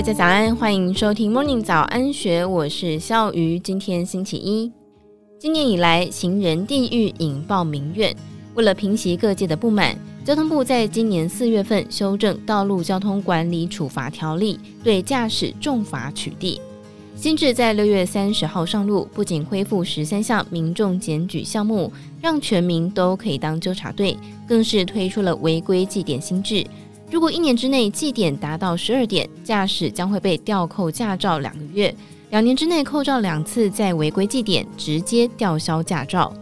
大家早安，欢迎收听 Morning 早安学，我是笑鱼。今天星期一，今年以来行人地狱引爆民怨。为了平息各界的不满，交通部在今年四月份修正《道路交通管理处罚条例》，对驾驶重罚取缔。新制在六月三十号上路，不仅恢复十三项民众检举项目，让全民都可以当纠察队，更是推出了违规记点新制。如果一年之内记点达到十二点，驾驶将会被吊扣驾照两个月；两年之内扣照两次，再违规记点，直接吊销驾照。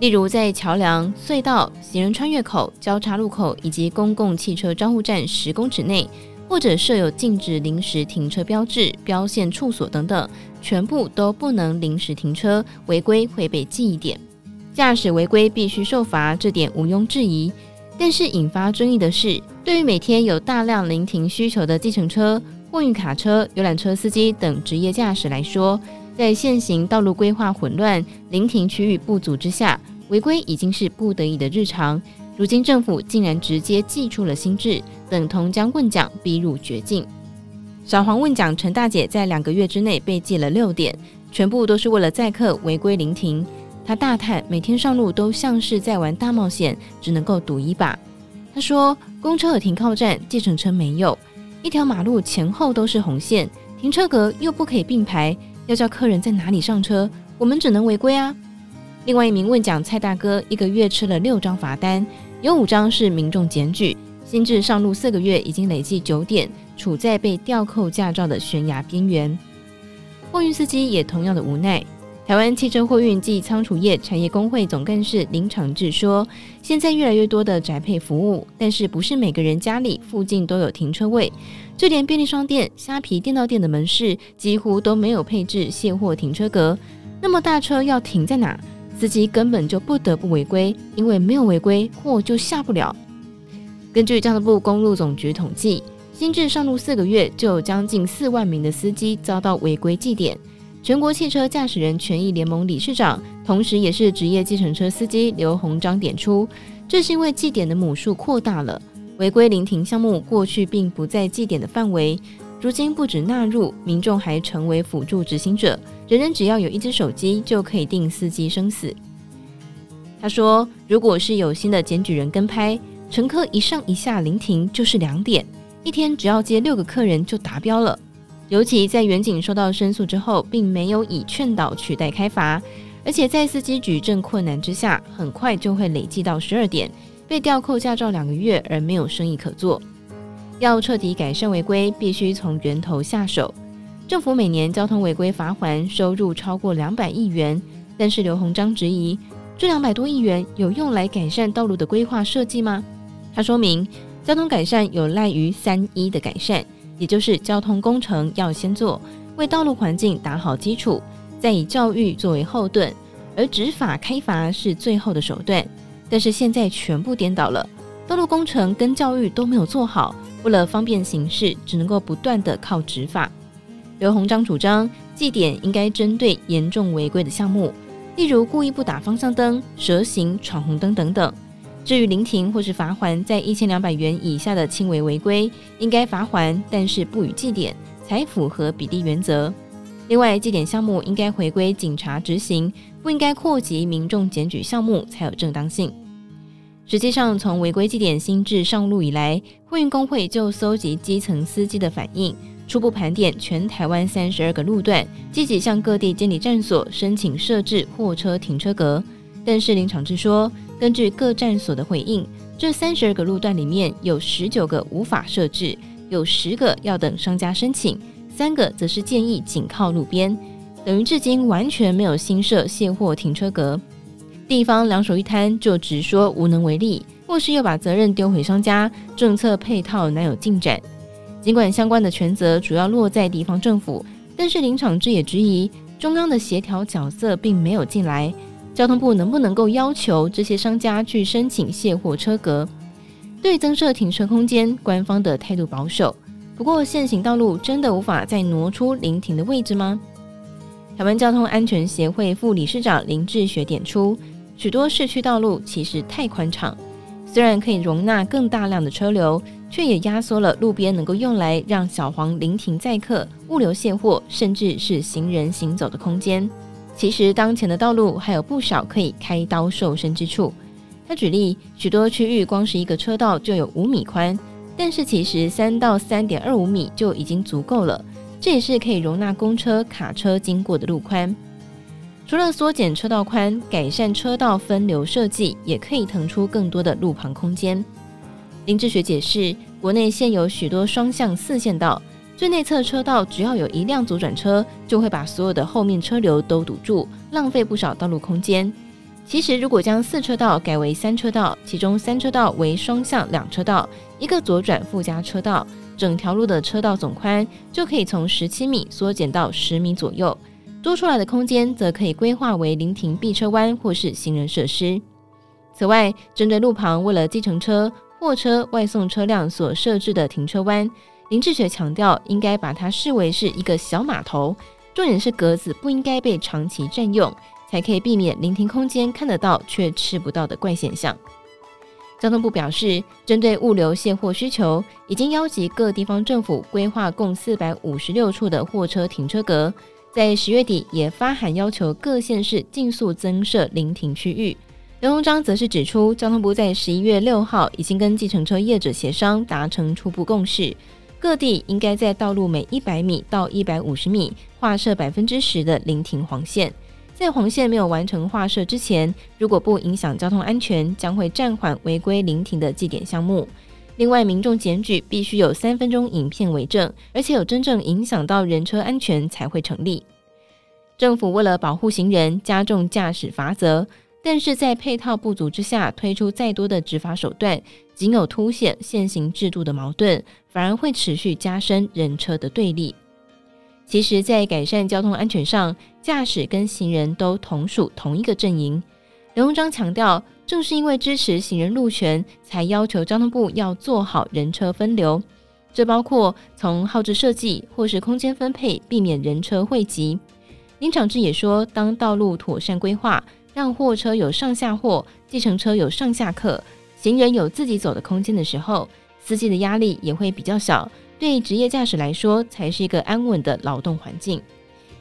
例如，在桥梁、隧道、行人穿越口、交叉路口以及公共汽车招呼站十公尺内，或者设有禁止临时停车标志、标线处所等等，全部都不能临时停车，违规会被记一点。驾驶违规必须受罚，这点毋庸置疑。但是引发争议的是，对于每天有大量临停需求的计程车、货运卡车、游览车司机等职业驾驶来说，在现行道路规划混乱、临停区域不足之下，违规已经是不得已的日常。如今政府竟然直接祭出了新制，等同将问奖逼入绝境。小黄问奖陈大姐在两个月之内被记了六点，全部都是为了载客违规临停。他大叹，每天上路都像是在玩大冒险，只能够赌一把。他说，公车有停靠站，计程车没有。一条马路前后都是红线，停车格又不可以并排，要叫客人在哪里上车，我们只能违规啊。另外一名问奖蔡大哥，一个月吃了六张罚单，有五张是民众检举。新制上路四个月，已经累计九点，处在被吊扣驾照的悬崖边缘。货运司机也同样的无奈。台湾汽车货运暨仓储业产业工会总干事林长志说：“现在越来越多的宅配服务，但是不是每个人家里附近都有停车位，就连便利商店、虾皮、电到店的门市几乎都没有配置卸货停车格。那么大车要停在哪？司机根本就不得不违规，因为没有违规，货就下不了。”根据交通部公路总局统计，新制上路四个月，就有将近四万名的司机遭到违规记点。全国汽车驾驶人权益联盟理事长，同时也是职业计程车司机刘鸿章点出，这是因为记点的母数扩大了，违规临停项目过去并不在记点的范围，如今不止纳入，民众还成为辅助执行者，人人只要有一只手机就可以定司机生死。他说，如果是有新的检举人跟拍，乘客一上一下临停就是两点，一天只要接六个客人就达标了。尤其在远景收到申诉之后，并没有以劝导取代开罚，而且在司机举证困难之下，很快就会累计到十二点，被吊扣驾照两个月，而没有生意可做。要彻底改善违规，必须从源头下手。政府每年交通违规罚锾收入超过两百亿元，但是刘鸿章质疑，这两百多亿元有用来改善道路的规划设计吗？他说明，交通改善有赖于三一的改善。也就是交通工程要先做，为道路环境打好基础，再以教育作为后盾，而执法开罚是最后的手段。但是现在全部颠倒了，道路工程跟教育都没有做好，为了方便行事，只能够不断的靠执法。刘鸿章主张，祭点应该针对严重违规的项目，例如故意不打方向灯、蛇行、闯红灯等等。至于临停或是罚锾在一千两百元以下的轻微违规，应该罚锾，但是不予记点，才符合比例原则。另外，记点项目应该回归警察执行，不应该扩及民众检举项目，才有正当性。实际上，从违规记点新制上路以来，货运工会就搜集基层司机的反应，初步盘点全台湾三十二个路段，积极向各地监理站所申请设置货车停车格。但是林长志说，根据各站所的回应，这三十二个路段里面有十九个无法设置，有十个要等商家申请，三个则是建议紧靠路边，等于至今完全没有新设卸货停车格。地方两手一摊，就直说无能为力，或是又把责任丢回商家，政策配套难有进展。尽管相关的权责主要落在地方政府，但是林昶志也质疑中央的协调角色并没有进来。交通部能不能够要求这些商家去申请卸货车格？对增设停车空间，官方的态度保守。不过，现行道路真的无法再挪出临停的位置吗？台湾交通安全协会副理事长林志学点出，许多市区道路其实太宽敞，虽然可以容纳更大量的车流，却也压缩了路边能够用来让小黄临停载客、物流卸货，甚至是行人行走的空间。其实，当前的道路还有不少可以开刀瘦身之处。他举例，许多区域光是一个车道就有五米宽，但是其实三到三点二五米就已经足够了。这也是可以容纳公车、卡车经过的路宽。除了缩减车道宽，改善车道分流设计，也可以腾出更多的路旁空间。林志学解释，国内现有许多双向四线道，最内侧车道只要有一辆左转车，就会把所有的后面车流都堵住，浪费不少道路空间。其实，如果将四车道改为三车道，其中三车道为双向两车道，一个左转附加车道，整条路的车道总宽就可以从十七米缩减到十米左右。多出来的空间则可以规划为临停避车弯或是行人设施。此外，针对路旁为了计程车、货车、外送车辆所设置的停车弯，林志学强调，应该把它视为是一个小码头，重点是格子不应该被长期占用，才可以避免临停空间看得到却吃不到的怪现象。交通部表示，针对物流卸货需求，已经邀集各地方政府规划共四百五十六处的货车停车格。在十月底也发函要求各县市尽速增设临停区域。刘鸿章则是指出，交通部在十一月六号已经跟计程车业者协商达成初步共识，各地应该在道路每一百米到一百五十米划设百分之十的临停黄线，在黄线没有完成划设之前，如果不影响交通安全，将会暂缓违规临停的计点项目。另外，民众检举必须有三分钟影片为证，而且有真正影响到人车安全才会成立。政府为了保护行人，加重驾驶罚则，但是在配套不足之下，推出再多的执法手段，仅有凸显现行制度的矛盾，反而会持续加深人车的对立。其实，在改善交通安全上，驾驶跟行人都同属同一个阵营。刘鸿章强调。正是因为支持行人路权，才要求交通部要做好人车分流。这包括从号志设计或是空间分配，避免人车汇集。林长志也说，当道路妥善规划，让货车有上下货，计程车有上下客，行人有自己走的空间的时候，司机的压力也会比较小。对职业驾驶来说，才是一个安稳的劳动环境。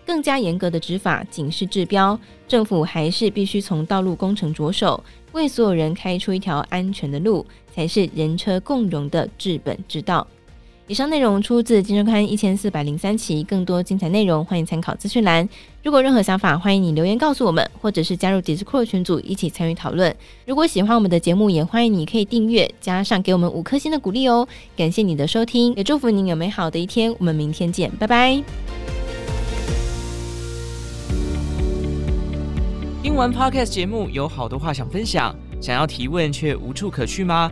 更加严格的执法仅是治标，政府还是必须从道路工程着手。为所有人开出一条安全的路，才是人车共融的治本之道。以上内容出自《金周刊》一千四百零三期，更多精彩内容欢迎参考资讯栏。如果任何想法，欢迎你留言告诉我们，或者是加入 Discord 群组一起参与讨论。如果喜欢我们的节目，也欢迎你可以订阅，加上给我们五颗星的鼓励哦。感谢你的收听，也祝福您有美好的一天。我们明天见，拜拜。听完 Podcast 节目，有好多话想分享，想要提问却无处可去吗？